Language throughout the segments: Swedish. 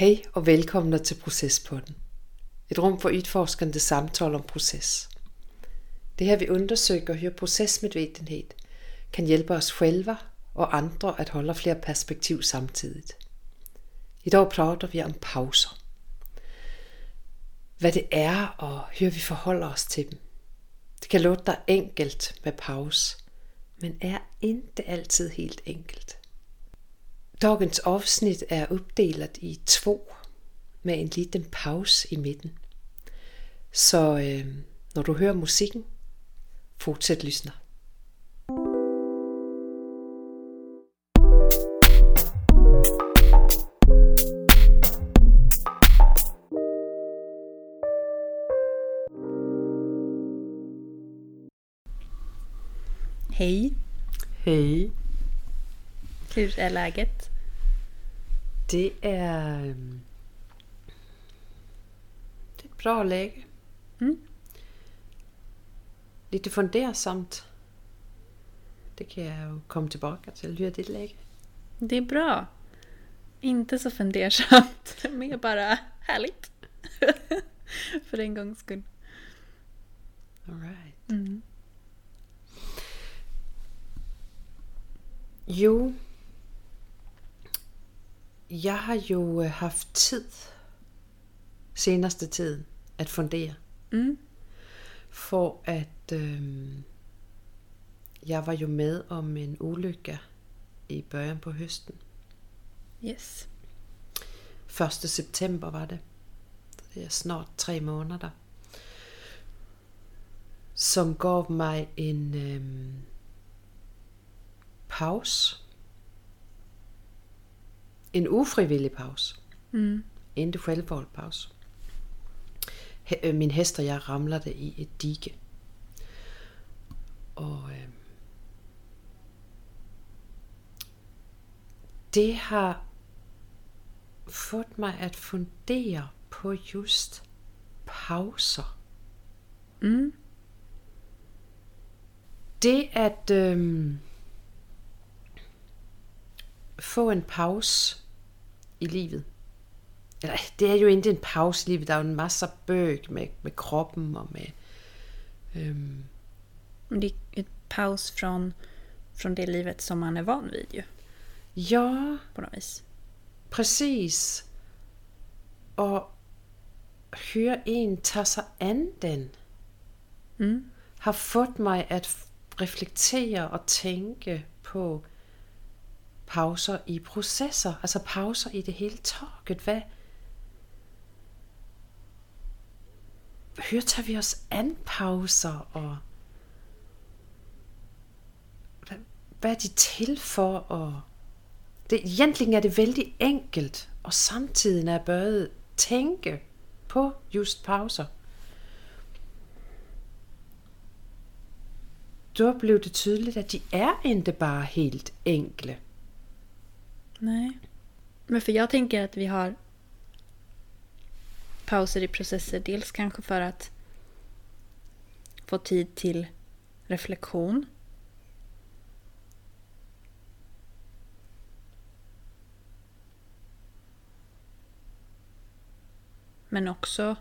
Hej och välkomna till Processpodden. Ett rum för utforskande samtal om process. Det är här vi undersöker hur processmedvetenhet kan hjälpa oss själva och andra att hålla fler perspektiv samtidigt. Idag pratar vi om pauser. Vad det är och hur vi förhåller oss till dem. Det kan låta enkelt med paus, men är inte alltid helt enkelt. Dagens avsnitt är uppdelat i två med en liten paus i mitten. Så øh, när du hör musiken, fortsätt lyssna. Hej, Hej. hur är läget? Det är, øhm, det är ett bra läge. Mm. Lite fundersamt. Det kan jag komma tillbaka till. Hur är ditt läge? Det är bra. Inte så fundersamt, mer bara härligt. För en gångs skull. All right. Mm. Jo, jag har ju øh, haft tid senaste tiden att fundera. Mm. För att øhm, jag var ju med om en olycka i början på hösten. Yes. Första september var det. Det är snart tre månader. Som gav mig en øhm, paus. En ofrivillig paus. Mm. Inte självvald paus. Øh, Min häst och jag ramlade i ett dike. Och øhm, det har fått mig att fundera på just pauser. Mm. Det att øhm, få en paus i livet. Eller, det är ju inte en paus i livet, det är ju en massa bög med, med kroppen och med... øhm, Det är ett paus från, från det livet som man är van vid ju, ja, på något vis. precis. Och hur en tar sig an den Mm. har fått mig att reflektera och tänka på pauser i processer. Alltså pauser i det hela taget. Hvad hur tar vi oss an pauser og vad, hvad är de till för? Og det, egentligen är det väldigt enkelt og samtidigt er jag började tänka på just pauser då blev det tydligt att de er inte bara helt enkla. Nej. Men för jag tänker att vi har pauser i processer. Dels kanske för att få tid till reflektion. Men också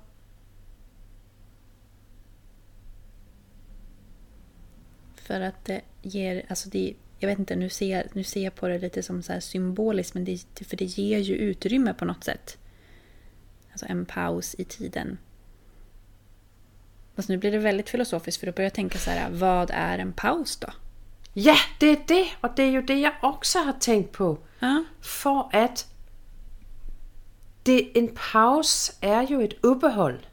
för att det ger, alltså det, jag vet inte, nu ser, nu ser jag på det lite som så symboliskt, men det, för det ger ju utrymme på något sätt. Alltså en paus i tiden. Fast nu blir det väldigt filosofiskt för då börjar jag tänka så här, vad är en paus då? Ja, det är det och det är ju det jag också har tänkt på. Ja, För att det, en paus är ju ett uppehåll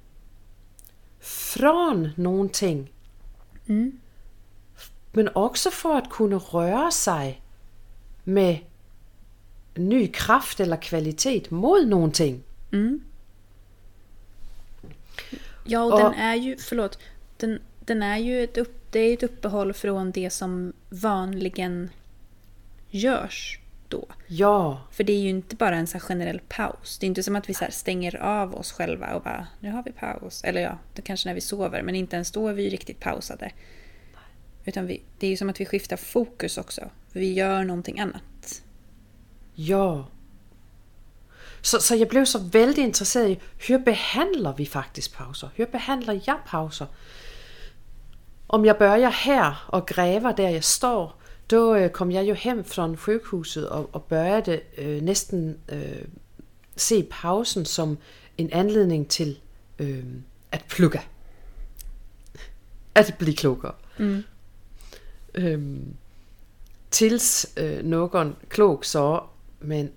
från någonting. Mm. Men också för att kunna röra sig med ny kraft eller kvalitet mot någonting. Mm. Ja, och, Och- den är ju, förlåt, den, den är ju ett, upp, det är ett uppehåll från det som vanligen görs då. Ja, För det är ju inte bara en så generell paus. Det är inte som att vi så stänger av oss själva och bara nu har vi paus. Eller ja, det kanske när vi sover, men inte ens då är vi riktigt pausade. Utan vi, det är ju som att vi skiftar fokus också. Vi gör någonting annat. ja. Så, så jag blev så väldigt intresserad i hur behandlar vi faktiskt pauser? Hur behandlar jag pauser? Om jag börjar här och gräva där jag står, då øh, kom jag ju hem från sjukhuset och, och började äh, nästan äh, se pausen som en anledning till äh, att plugga. Att bli klokare. Mm. Øhm, tills øh, någon klok sa, men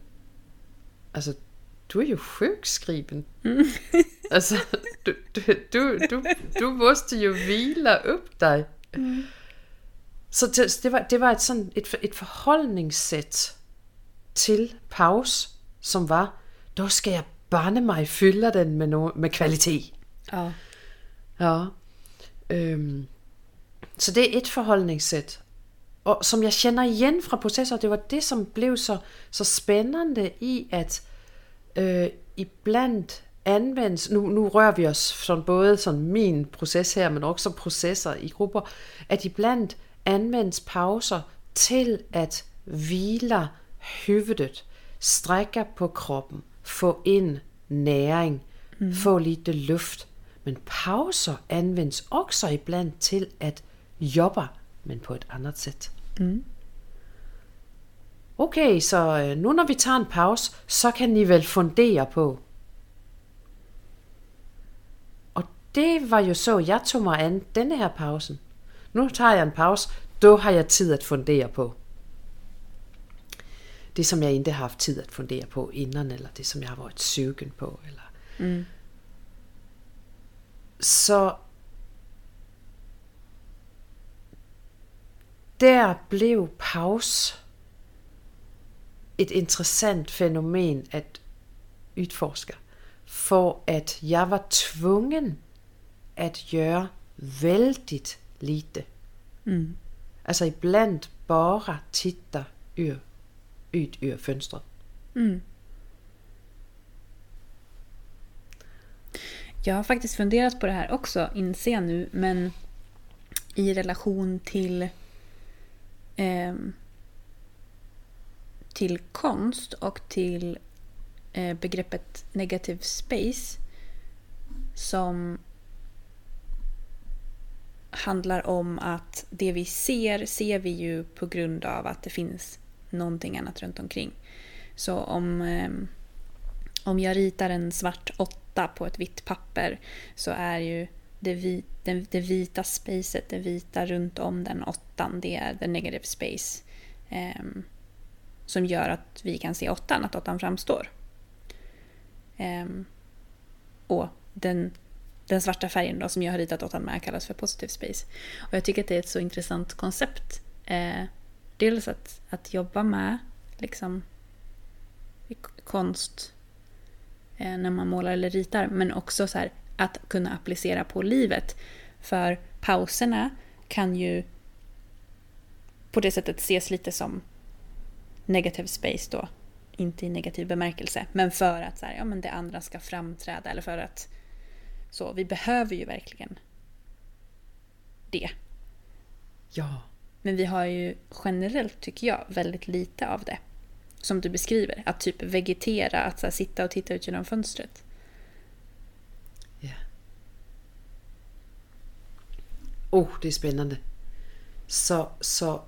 alltså du är ju sjukskriven. Mm. alltså du, du, du, du, du måste ju vila upp dig. Mm. Så det, var, det var ett, sådan, ett, ett förhållningssätt till paus som var, då ska jag banne mig fylla den med, no, med kvalitet. Ja. Ja. Øhm, så det är ett förhållningssätt. Och som jag känner igen från processer, det var det som blev så, så spännande i att øh, ibland används, nu, nu rör vi oss från både sådan min proces här men också processer i grupper, att ibland används pauser till att vila huvudet, sträcka på kroppen, få in näring, få lite luft. Men pauser används också ibland till att jobba, men på ett annat sätt. Mm. Okej, så øh, nu när vi tar en paus, så kan ni väl fundera på. Och det var ju så jag tog mig an den här pausen. Nu tar jag en paus, då har jag tid att fundera på. Det som jag inte haft tid att fundera på innan eller det som jag har varit sugen på. Eller. Mm. Så där blev paus ett intressant fenomen att utforska. För att jag var tvungen att göra väldigt lite. Mm. Alltså ibland bara titta ur, ut ur fönstret. Mm. Jag har faktiskt funderat på det här också, inser jag nu, men i relation till eh, till konst och till eh, begreppet negative space som handlar om att det vi ser, ser vi ju på grund av att det finns någonting annat runt omkring. Så om, eh, om jag ritar en svart åtta på ett vitt papper så är ju det, vi, det, det vita spacet, det vita runt om den åttan, det är the negative space. Ehm, som gör att vi kan se åttan, att åttan framstår. Ehm, och den, den svarta färgen då, som jag har ritat åttan med kallas för positive space. Och jag tycker att det är ett så intressant koncept. Eh, dels att, att jobba med liksom, konst eh, när man målar eller ritar, men också så här, att kunna applicera på livet. För pauserna kan ju på det sättet ses lite som negative space då. Inte i negativ bemärkelse, men för att så här, ja, men det andra ska framträda eller för att så, vi behöver ju verkligen det. Ja. Men vi har ju generellt, tycker jag, väldigt lite av det. Som du beskriver, att typ vegetera, att så sitta och titta ut genom fönstret. Ja. Oh, det är spännande. Så, så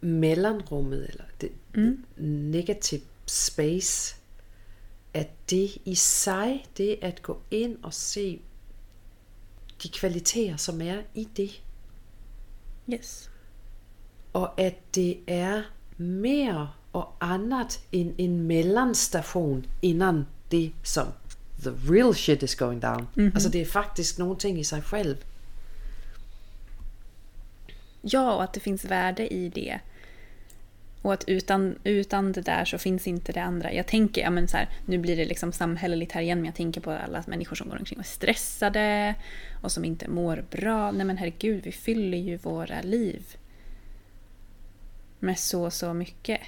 mellanrummet, eller det, Mm. negativ space, att det i sig, det är att gå in och se de kvaliteter som är i det. Yes. Och att det är mer och annat än en mellanstation innan det som the real shit is going down. Alltså det är faktiskt någonting i sig själv. Ja, och att det finns värde i det. Och att utan, utan det där så finns inte det andra. Jag tänker, ja men så här, nu blir det liksom samhälleligt här igen, men jag tänker på alla människor som går omkring och är stressade och som inte mår bra. Nej men herregud, vi fyller ju våra liv med så, så mycket.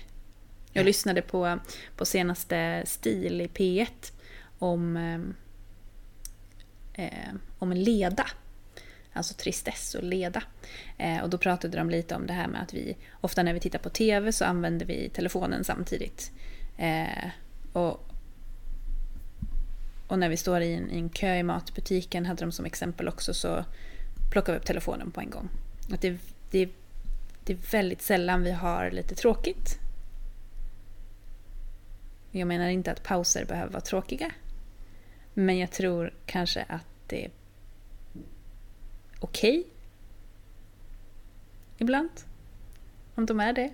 Jag Ja. lyssnade på, på senaste Stil i P1 om, eh, om leda. alltså tristess och leda. Eh, och då pratade de lite om det här med att vi ofta när vi tittar på TV så använder vi telefonen samtidigt. Eh, och, och när vi står i en, i en kö i matbutiken, hade de som exempel också, så plockar vi upp telefonen på en gång. Att det, det, det är väldigt sällan vi har lite tråkigt. Jag menar inte att pauser behöver vara tråkiga. Men jag tror kanske att det är okej. Okay. Ibland. Om de är det.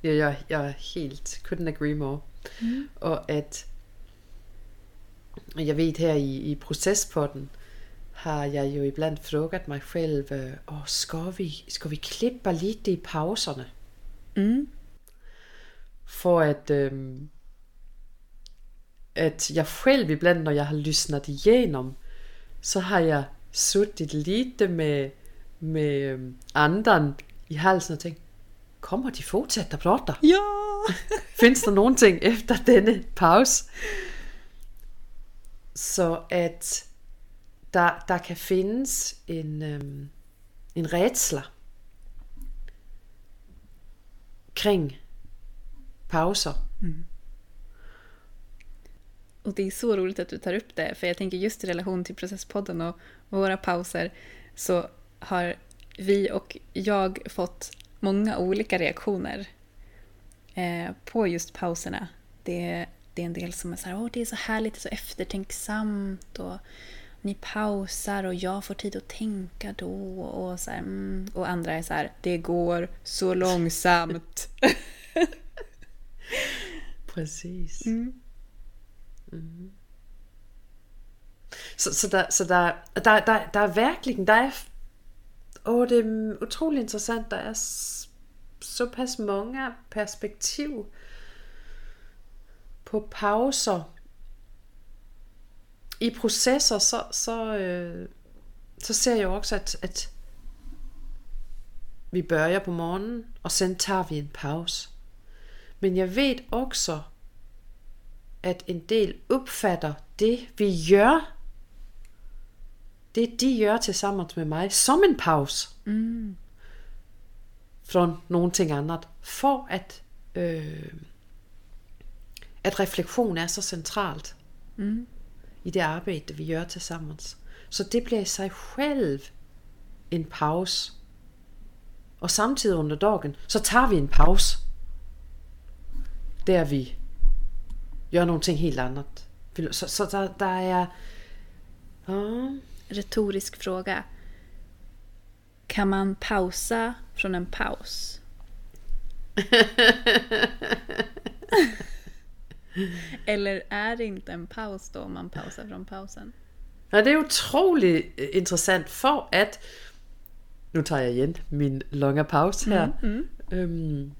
Ja, jag, jag helt, couldn't agree more. Mm. Och att jag vet här i, i processpodden har jag ju ibland frågat mig själv, oh, ska, vi, ska vi klippa lite i pauserna? Mm. För att, ähm, att jag själv ibland när jag har lyssnat igenom så har jag suttit lite med, med andan i halsen och tänkt, kommer de fortsätta prata? Ja! Finns det någonting efter denna paus? Så att der, der kan finnas en, en rädsla kring pauser. Mm. Och det är så roligt att du tar upp det, för jag tänker just i relation till Processpodden och våra pauser så har vi och jag fått många olika reaktioner eh, på just pauserna. Det, det är en del som är så här, åh det är så härligt, det är så eftertänksamt och ni pausar och jag får tid att tänka då. Och, så här, mm. och andra är så här, det går så långsamt. Precis. Mm. Mm. Så, så, där, så där, där, där, där är verkligen, där är, åh, det är otroligt intressant, där är så pass många perspektiv på pauser i processer så, så, øh, så ser jag också att, att vi börjar på morgonen och sen tar vi en paus. Men jag vet också att en del uppfattar det vi gör, det de gör tillsammans med mig, som en paus. Mm. Från någonting annat. För att, øh, att reflektion är så centralt. Mm i det arbete vi gör tillsammans. Så det blir i sig själv en paus. Och samtidigt under dagen så tar vi en paus. Där vi gör någonting helt annat. Så, så där, där är... Ja. Retorisk fråga. Kan man pausa från en paus? Eller är det inte en paus då om man pausar från pausen? Ja, det är otroligt intressant för att nu tar jag igen min långa paus här. Mm, mm. Um,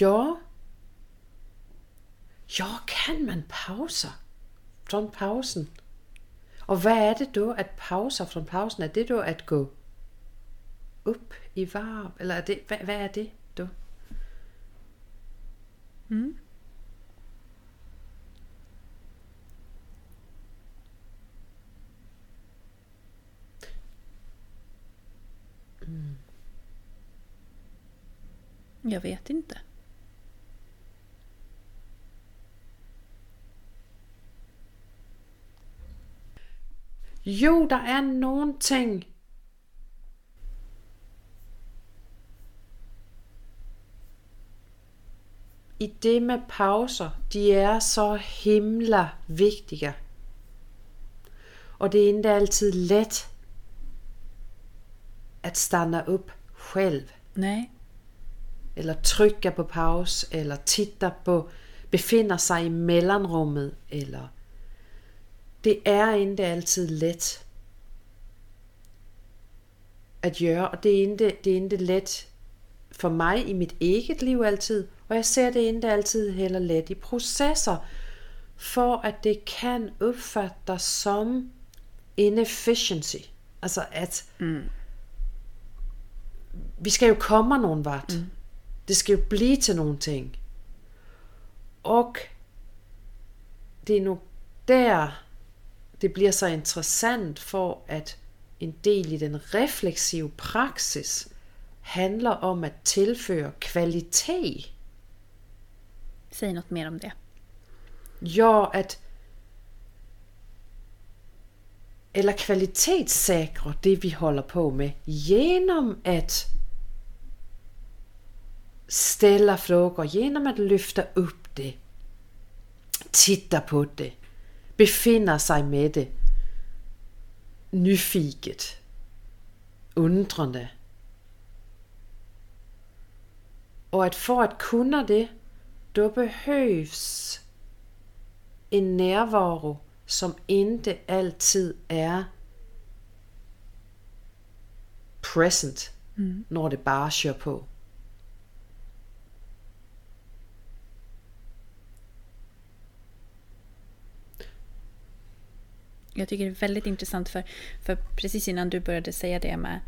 ja, ja, kan man pausa från pausen? Och vad är det då att pausa från pausen? Är det då att gå upp i varv? Eller är det, vad, vad är det då? Mm. Mm. Jag vet inte. Jo, der er någonting i det med pauser, de är så himla viktiga. Och det är inte alltid lätt att stanna upp själv. Nej. Eller trycka på paus, eller titta på, befinna sig i mellanrummet, eller... Det är inte alltid lätt att göra, och det är inte, det är inte lätt för mig i mitt eget liv alltid, och jag ser det inte alltid heller lätt i processer. För att det kan uppfattas som inefficiency. Alltså att mm. vi ska ju komma någon vart. Mm. Det ska ju bli till någonting. Och det är nog där det blir så intressant för att en del i den reflexiva praxis handlar om att tillföra kvalitet. Säg något mer om det. Ja, att eller kvalitetssäkra det vi håller på med genom att ställa frågor, genom att lyfta upp det, titta på det, befinna sig med det, nyfiket, undrande. Och att för att kunna det, då behövs en närvaro som inte alltid är present mm. när det bara kör på. Jag tycker det är väldigt intressant för, för precis innan du började säga det med,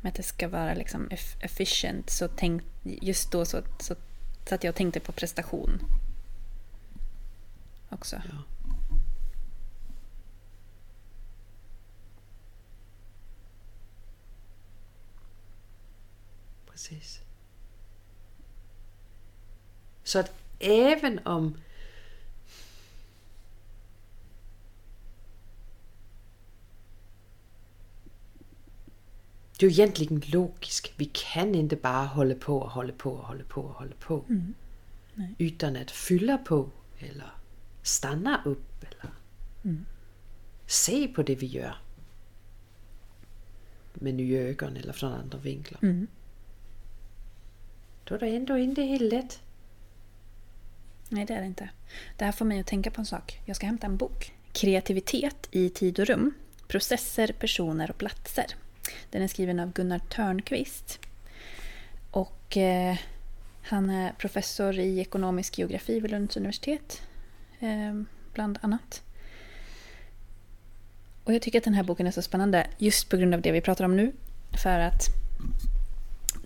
med att det ska vara liksom efficient så tänk, just då så, så, så att jag tänkte på prestation också. Ja. Precis. Så att även om det är ju egentligen logiskt. Vi kan inte bara hålla på och hålla på och hålla på och hålla på. Mm. Utan att fylla på eller stanna upp eller mm. se på det vi gör. Med nya ögon eller från andra vinklar. Mm. Då är det ändå inte helt lätt. Nej, det är det inte. Det här får mig att tänka på en sak. Jag ska hämta en bok. Kreativitet i tid och rum. Processer, personer och platser. Den är skriven av Gunnar Törnqvist. Och eh, han är professor i ekonomisk geografi vid Lunds universitet. Eh, bland annat. Och jag tycker att den här boken är så spännande just på grund av det vi pratar om nu. För att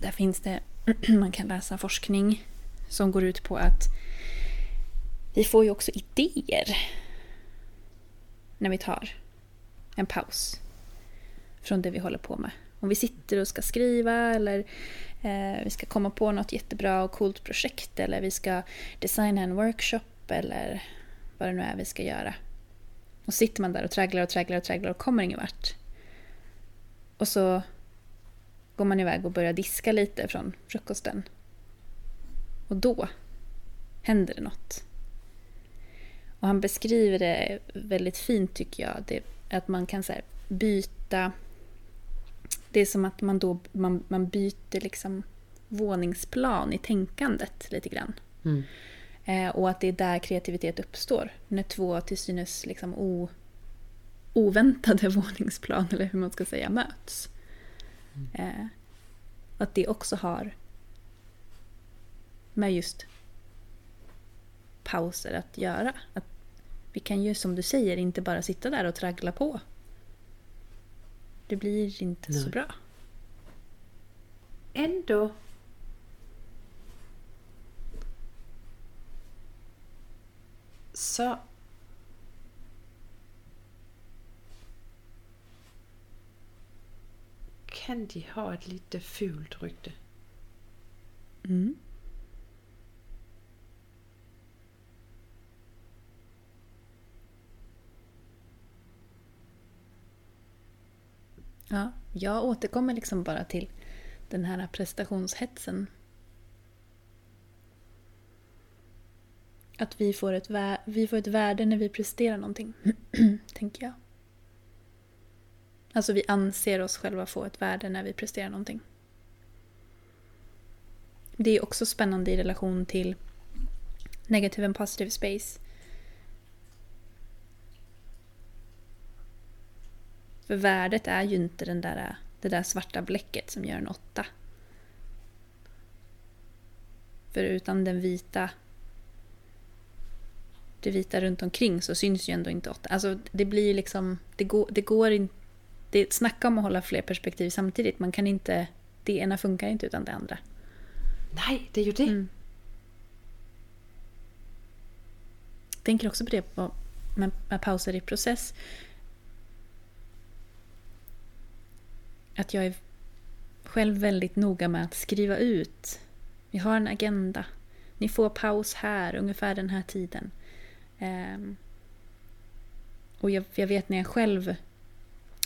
där finns det man kan läsa forskning som går ut på att vi får ju också idéer när vi tar en paus från det vi håller på med. Om vi sitter och ska skriva eller eh, vi ska komma på något jättebra och coolt projekt eller vi ska designa en workshop eller vad det nu är vi ska göra. Och sitter man där och tragglar och tragglar och tragglar och kommer ingen vart. Och så går man iväg och börjar diska lite från frukosten. Och då händer det något. Och han beskriver det väldigt fint tycker jag. Det, att man kan så byta... Det är som att man då man, man byter liksom våningsplan i tänkandet lite grann. Mm. Eh, och att det är där kreativitet uppstår. När två till synes liksom o, oväntade våningsplan, eller hur man ska säga, möts. Eh, att det också har med just pauser att göra. Att vi kan ju som du säger inte bara sitta där och traggla på. Det blir inte Nej. så bra. Ändå så kan de ha ett lite fult rykte. Mm. Ja, jag återkommer liksom bara till den här prestationshetsen. Att vi får ett, vi får ett värde när vi presterar någonting, tänker jag. Alltså vi anser oss själva få ett värde när vi presterar någonting. Det är också spännande i relation till negative and positive space. För värdet är ju inte den där, det där svarta bläcket som gör en åtta. För utan den vita det vita runt omkring så syns ju ändå inte åtta. Alltså det blir liksom, det går, det går inte det snacka om att hålla fler perspektiv samtidigt. Man kan inte, det ena funkar inte utan det andra. Nej, det är ju det. Mm. Tänker också på det på, med, med pauser i process. Att jag är själv väldigt noga med att skriva ut. Vi har en agenda. Ni får paus här, ungefär den här tiden. Um, och jag, jag, vet när jag själv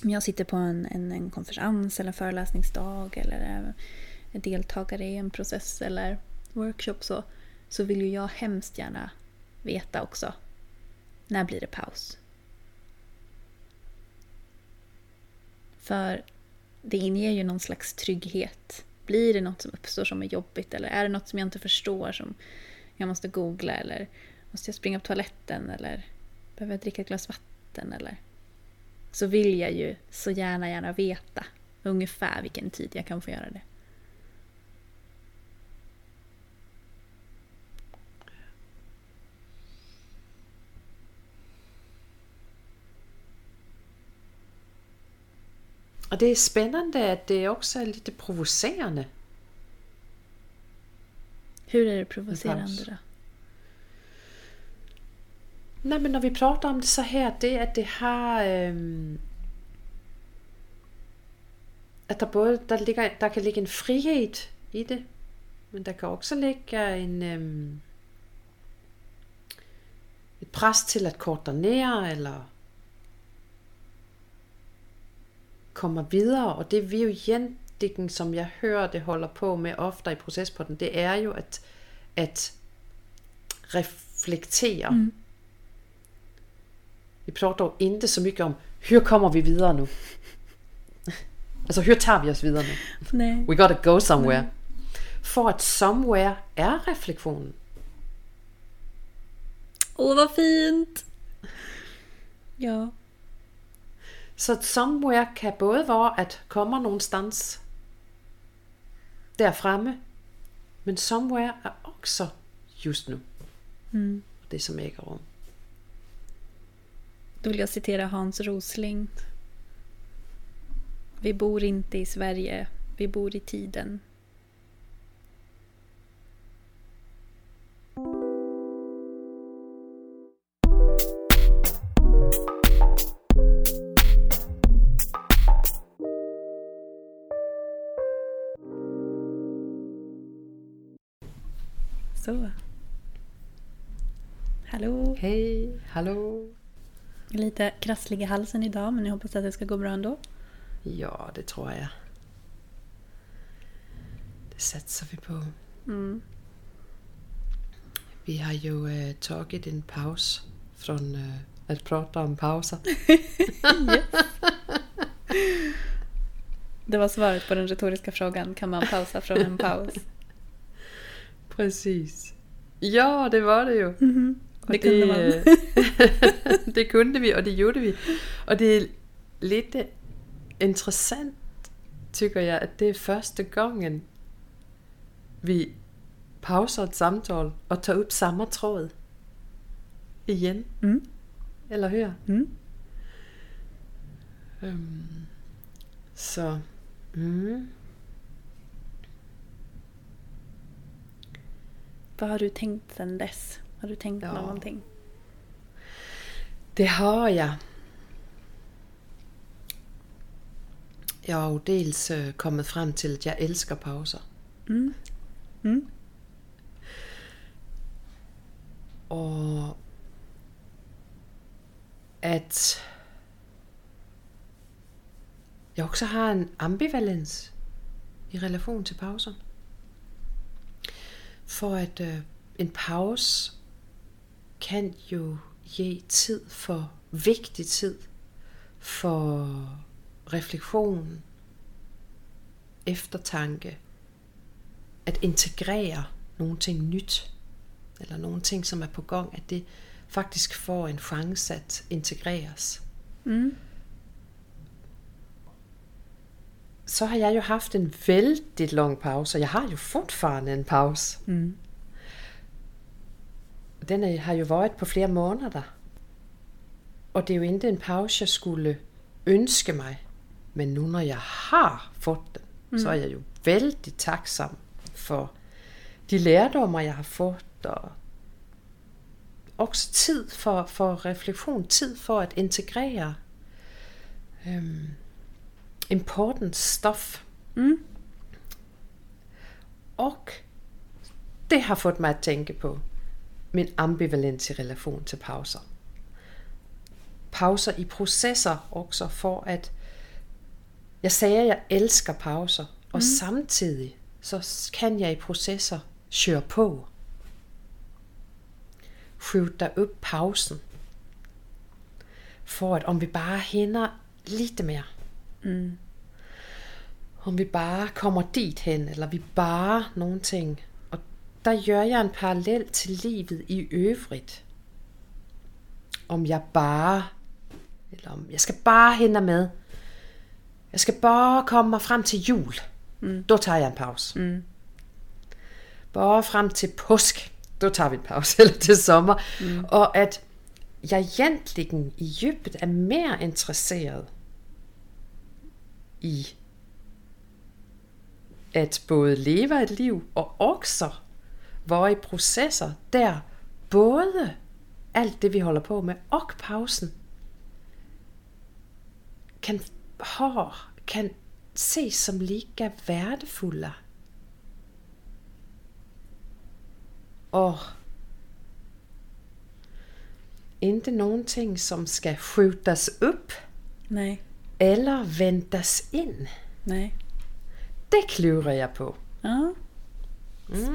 om jag sitter på en, en, en konferens eller en föreläsningsdag eller eh, är deltagare i en process eller workshop så, så vill ju jag hemskt gärna veta också. När blir det paus? För det inger ju någon slags trygghet. Blir det något som uppstår som är jobbigt eller är det något som jag inte förstår som jag måste googla eller måste jag springa på toaletten eller behöver jag dricka ett glas vatten eller så vill jag ju så gärna, gärna veta ungefär vilken tid jag kan få göra det. Och det är spännande att det också är lite provocerande. Hur är det provocerande då? Nej men när vi pratar om det så här, det är att det har... Øhm, att det både, der, ligger, der kan ligga en frihet i det, men der kan också ligga en... Øhm, ett press till att korta ner eller komma vidare. Och det vi ju egentligen, som jag hör det håller på med ofta i processpodden, det är ju att, att reflektera. Mm. Vi pratar inte så mycket om hur kommer vi vidare nu? Alltså hur tar vi oss vidare nu? Nej. We gotta go somewhere. Nej. För att somewhere är reflektionen. Åh vad fint! Ja. Så att somewhere kan både vara att komma någonstans där framme. Men somewhere är också just nu. Mm. Det som äger rum. Då vill jag citera Hans Rosling. Vi bor inte i Sverige, vi bor i tiden. Så. Hallå. Hej, hallå. Lite krasslig i halsen idag men jag hoppas att det ska gå bra ändå. Ja, det tror jag. Det satsar vi på. Mm. Vi har ju äh, tagit en paus från äh, att prata om pauser. Det var svaret på den retoriska frågan. Kan man pausa från en paus? Precis. Ja, det var det ju. Mm -hmm. Det kunde man. det kunde vi och det gjorde vi. Och det är lite intressant tycker jag att det är första gången vi pausar ett samtal och tar upp samma tråd igen. Mm. Eller hur? Mm. Um, så, mm. Vad har du tänkt sen dess? Har du tänkt ja. någonting? Det har jag. Jag har dels øh, kommit fram till att jag älskar pauser. Mm. Mm. Och att jag också har en ambivalens i relation till pausen. För att øh, en paus kan ju ge tid för vigtig tid för reflektion, eftertanke, att integrera någonting nytt eller någonting som är på gång, att det faktiskt får en chans att integreras. Mm. Så har jag ju haft en väldigt lång paus och jag har ju fortfarande en paus. Mm. Den är, har ju varit på flera månader. Och det är ju inte en paus jag skulle önska mig. Men nu när jag har fått den mm. så är jag ju väldigt tacksam för de lærdommer, jeg har fået, og også tid for, for refleksion, tid for at integrere øhm, important stof. Mm. Og det har fået mig at tænke på min ambivalente relation til pauser. Pauser i processer også for at jeg sagde, at jeg elsker pauser, og mm. samtidig så kan jeg i processer køre på. Skjuta upp pausen. For at om vi bare hænder lidt mere. Mm. Om vi bare kommer dit hen, eller vi bare nogle ting. Og der gør jeg en parallel til livet i øvrigt. Om jeg bare, eller om jeg skal bare hente med. Jeg skal bare komme mig frem til jul. Mm. Då tager jeg en pause. Mm. Bare frem til påsk, då tager vi en pause, eller til sommer. Mm. Og at jeg egentlig i dybet er mere interesseret i at både leve et liv og också vara i processer, der både alt det, vi håller på med, og pausen, kan, har, kan ses som lika värdefulla. Och inte någonting som ska skjutas upp Nej eller väntas in. Nej. Det klurar jag på. Ja.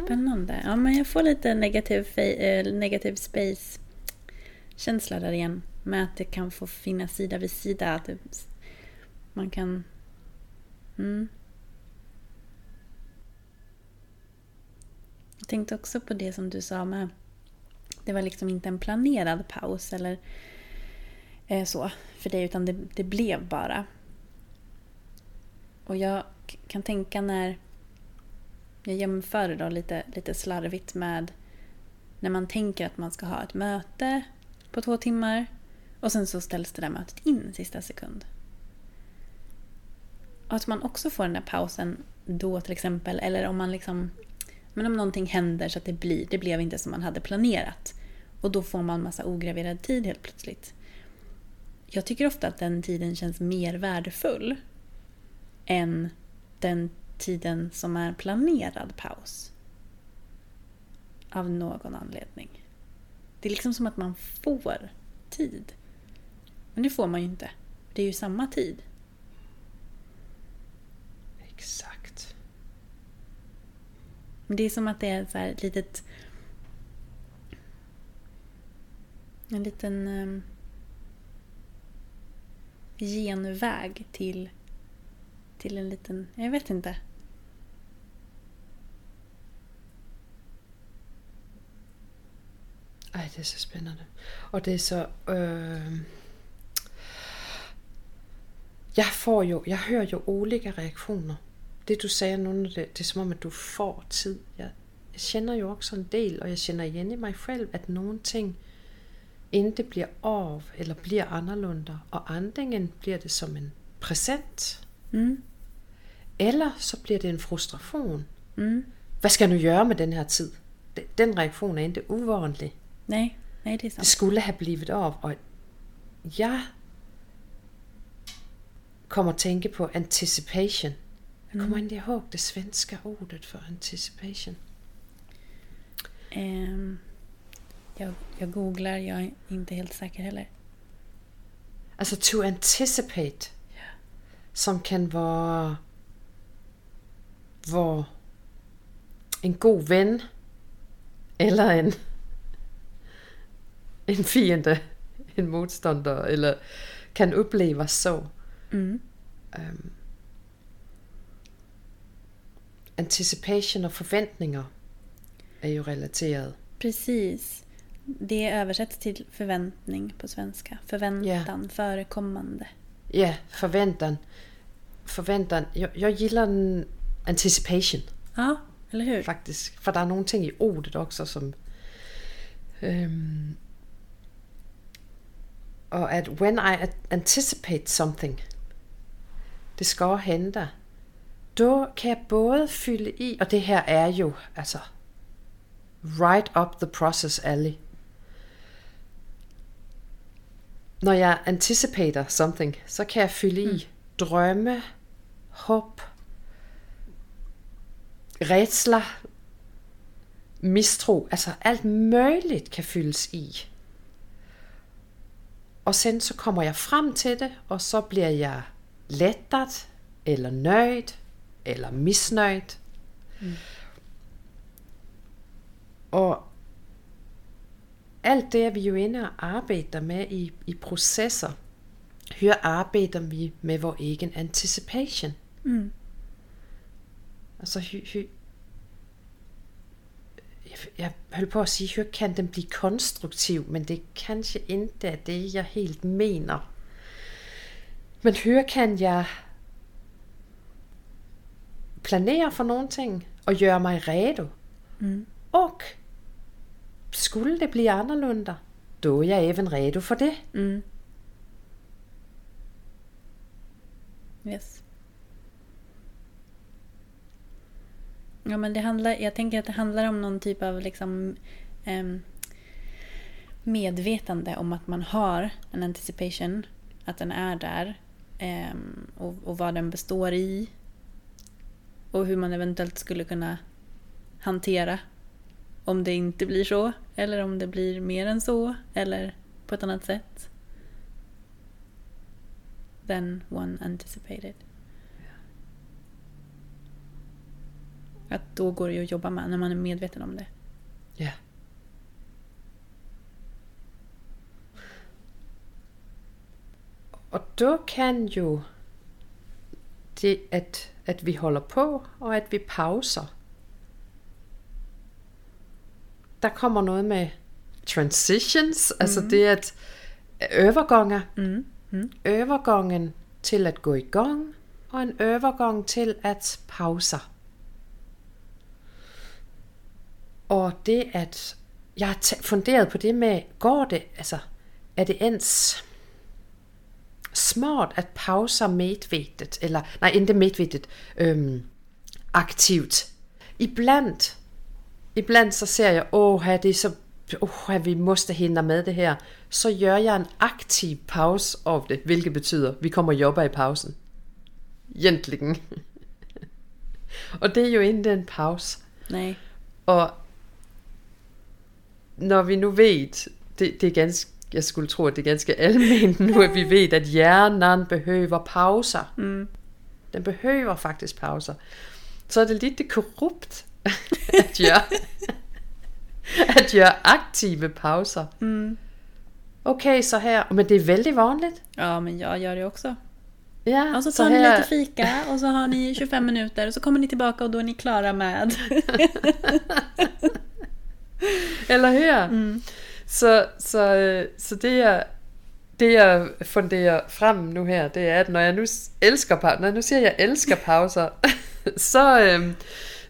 Spännande. Ja, men jag får lite negativ, eh, negativ space-känsla där igen. Med att det kan få finnas sida vid sida. Att man kan... Mm. Jag tänkte också på det som du sa med... Det var liksom inte en planerad paus eller eh, så för dig utan det, det blev bara. Och jag kan tänka när jag jämför det då lite, lite slarvigt med när man tänker att man ska ha ett möte på två timmar och sen så ställs det där mötet in i sista sekund. Och att man också får den där pausen då till exempel eller om man liksom men om någonting händer så att det blir, det blev inte som man hade planerat och då får man massa ograverad tid helt plötsligt. Jag tycker ofta att den tiden känns mer värdefull än den tiden som är planerad paus. Av någon anledning. Det är liksom som att man får tid. Men det får man ju inte. Det är ju samma tid. Exakt. Men det är som att det är så här ett litet... En liten um, genväg till, till en liten... Jag vet inte. Aj, det är så spännande. Och det är så... Øh... Jag får ju... Jag hör ju olika reaktioner. Det du säger nu, det, det är som om, att du får tid. Jag, jag känner ju också en del, och jag känner igen i mig själv, att någonting inte bliver av eller bliver annorlunda. Og antingen bliver det som en present, Mm. eller så bliver det en frustration. Mm. Hvad skal jeg nu gøre med den her tid? Den- Den reaktion er ikke uvanlig. Nej, nej det är Det sant. skulle have blivit av. Og jeg kommer at tænke på anticipation. Jeg kommer inte ihåg det svenska ordet för anticipation. Ehm, jag, jag googlar, jag är inte helt säker heller. Altså to anticipate, som kan være, hvor en god ven, eller en, en fiende, en modstander, eller kan upplevas så. Mm. Um, anticipation og forventninger er jo relateret. Precis. Det översätts till förväntning på svenska. Förväntan, förekommande. Ja, forventeren. Forventeren. Jeg, jeg gilder den anticipation. Ja, eller hur? faktisk. For der er nogle ting i ordet også, som... Øhm, og at when I anticipate something, det skal hente, då kan jeg både fylde i, og det her er jo, altså, right up the process alley. Når jeg anticipater something, så kan jeg fylde i drømme, håb, redsler, mistro, altså alt muligt kan fyldes i. Og sen så kommer jeg frem til det, og så bliver jeg lettet, eller nøjd, eller misnøjd. Mm. Og alt det er vi jo inde og arbejder med i, i processer. Her arbejder vi med vores egen anticipation. Mm. Altså, hy, hy, jeg, høll på at sige, hør kan den blive konstruktiv, men det kanskje ikke er det, jeg helt mener. Men hør kan jeg planere for nogle ting, og gøre mig redo. Mm. Og skulle det bli annorlunda, då är jag även redo för det. Mm. Yes. Ja, men det handlar, jag tänker att det handlar om någon typ av liksom, em, medvetande om att man har en anticipation, att den är där em, och, och vad den består i och hur man eventuellt skulle kunna hantera om det inte blir så eller om det blir mer än så eller på ett annat sätt than one anticipated. Att då går det ju att jobba med när man är medveten om det. Ja. Og då kan jo det, at, at vi holder på, og at vi pauser. Der kommer noget med transitions, mm. altså det at övergångar. Mm. Mm. Övergången til at gå i gang, og en övergång til at pause. Og det at, jeg har funderet på det med, går det, altså, er det ens smart at pause medvetet, eller nej, ikke medvetet, øhm, aktivt. Iblandt, iblandt så ser jeg, åh, det er så, åh, vi måste hinna med det her. Så gør jeg en aktiv pause af det, hvilket betyder, vi kommer og jobber i pausen. Egentligen. og det er jo ikke en pause. Nej. Og når vi nu ved, det, det er ganske, jeg skulle tro, at det er ganske almindeligt nu, at vi ved, at hjernen behøver pauser. Mm. Den behøver faktisk pauser. Så er det lidt korrupt at gøre, at gøre aktive pauser. Mm. Okay, så her, men det är väldigt vanligt. Ja, men jag gör det också. Ja, Och så så tar ni här, lite fika och så har ni 25 minuter och så kommer ni tillbaka och då är ni klara med... Eller hur? Mm. Så, så, så det jeg, det jeg funderer frem nu her, det er, at når jeg nu elsker pauser, nu siger, at jeg elsker pauser, så, øhm,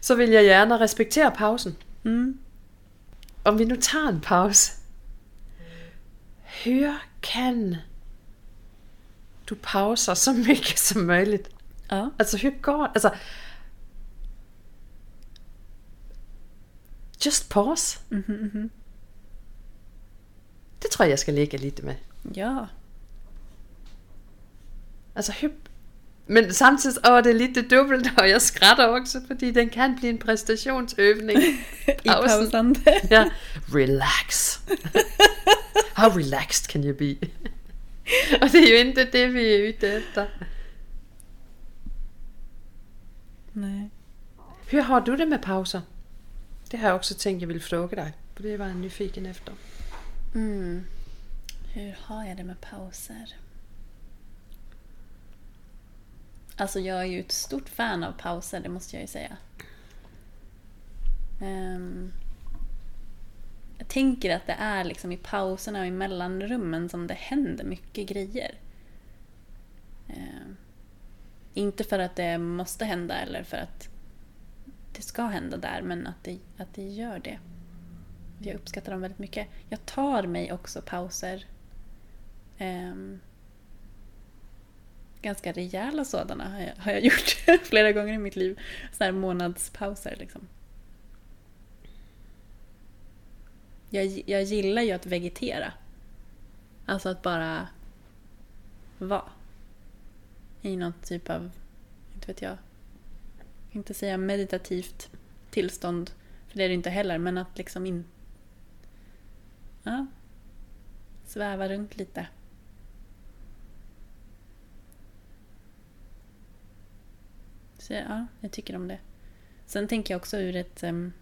så vil jeg gerne respektere pausen. Mm. Om vi nu tager en pause. Hør kan du pauser så mycket som möjligt. Ja. Altså, hur går Altså, just pause. Mhm, mhm. Det tror jeg, jeg skal ligge lidt med. Ja. Altså, hur... Men samtidig, åh, det er lidt det dobbelt, og jeg skrætter også, fordi den kan blive en præstationsøvning. I pausen. Ja, relax. How relaxed can you be? og det er jo ikke det, vi er ute efter. Nej. Hur har du det med pauser? Det har jeg også tænkt, jeg ville fråga dig. For det var jeg nyfiken efter. Mm. Hur har jag det med pauser? Alltså jag är ju ett stort fan av pauser, det måste jag ju säga. Um, jag tänker att det är liksom i pauserna och i mellanrummen som det händer mycket grejer. Um, inte för att det måste hända eller för att det ska hända där, men att det, att det gör det. Jag uppskattar dem väldigt mycket. Jag tar mig också pauser. Um, ganska rejäla sådana har jag, har jag gjort flera gånger i mitt liv. Så här månadspauser liksom. Jag, jag gillar ju att vegetera. Alltså att bara vara. I något typ av, inte vet jag, inte säga meditativt tillstånd. För det är det inte heller, men att liksom in... Ja. Sväva runt lite. Så ja, jag tycker om det. Sen tänker jag också ur ett... Um...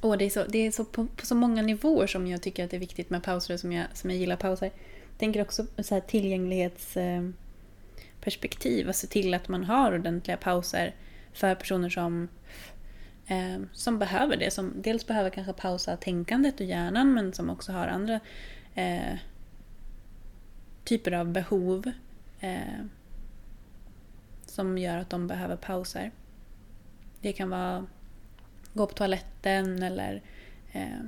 Oh, det är så, det är så på, på, så många nivåer som jag tycker att det är viktigt med pauser som jag, som jag gillar pauser. Jag tänker också så här tillgänglighetsperspektiv. Ehm, alltså till att man har ordentliga pauser för personer som, eh, som behöver det. Som dels behöver kanske pausa tänkandet och hjärnan men som också har andra eh, typer av behov. Eh, som gör att de behöver pauser. Det kan vara gå på toaletten eller eh,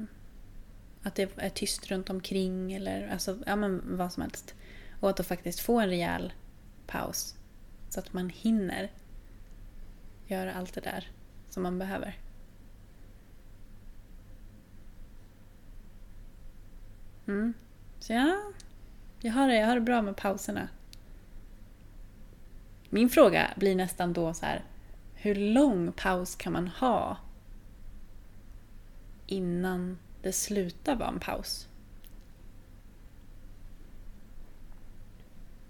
att det är tyst runt omkring eller alltså, ja, men vad som helst. Och att då faktiskt få en rejäl paus så att man hinner göra allt det där som man behöver. Mm. Så ja, jag har, det, jag har det bra med pauserna. Min fråga blir nästan då så här, hur lång paus kan man ha innan det slutar vara en paus?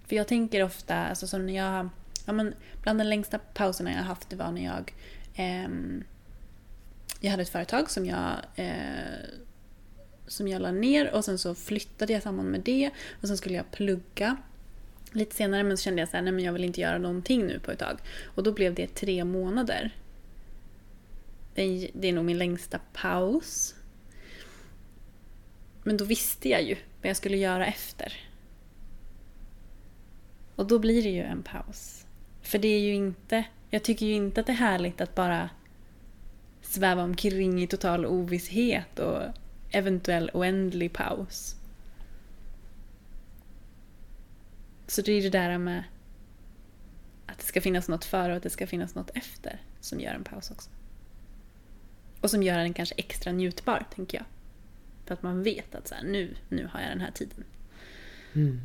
För jag tänker ofta, alltså som när jag, ja men bland de längsta pauserna jag haft det var när jag eh, jag hade ett företag som jag eh, som jag la ner och sen så flyttade jag samman med det och sen skulle jag plugga lite senare men så kände jag så här, nej men jag vill inte göra någonting nu på ett tag. Och då blev det tre månader. Det är nog min längsta paus. Men då visste jag ju vad jag skulle göra efter. Och då blir det ju en paus. För det är ju inte, jag tycker ju inte att det är härligt att bara sväva omkring i total ovisshet och eventuell oändlig paus. Så det är det där med att det ska finnas något före och att det ska finnas något efter som gör en paus också. Och som gör den kanske extra njutbar, tänker jag. För att man vet att så här, nu, nu har jag den här tiden. Mm.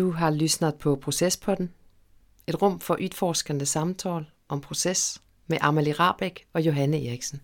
Du har lyssnat på Processpodden, ett rum för utforskande samtal om process med Amalie Rabeck och Johanne Eriksen.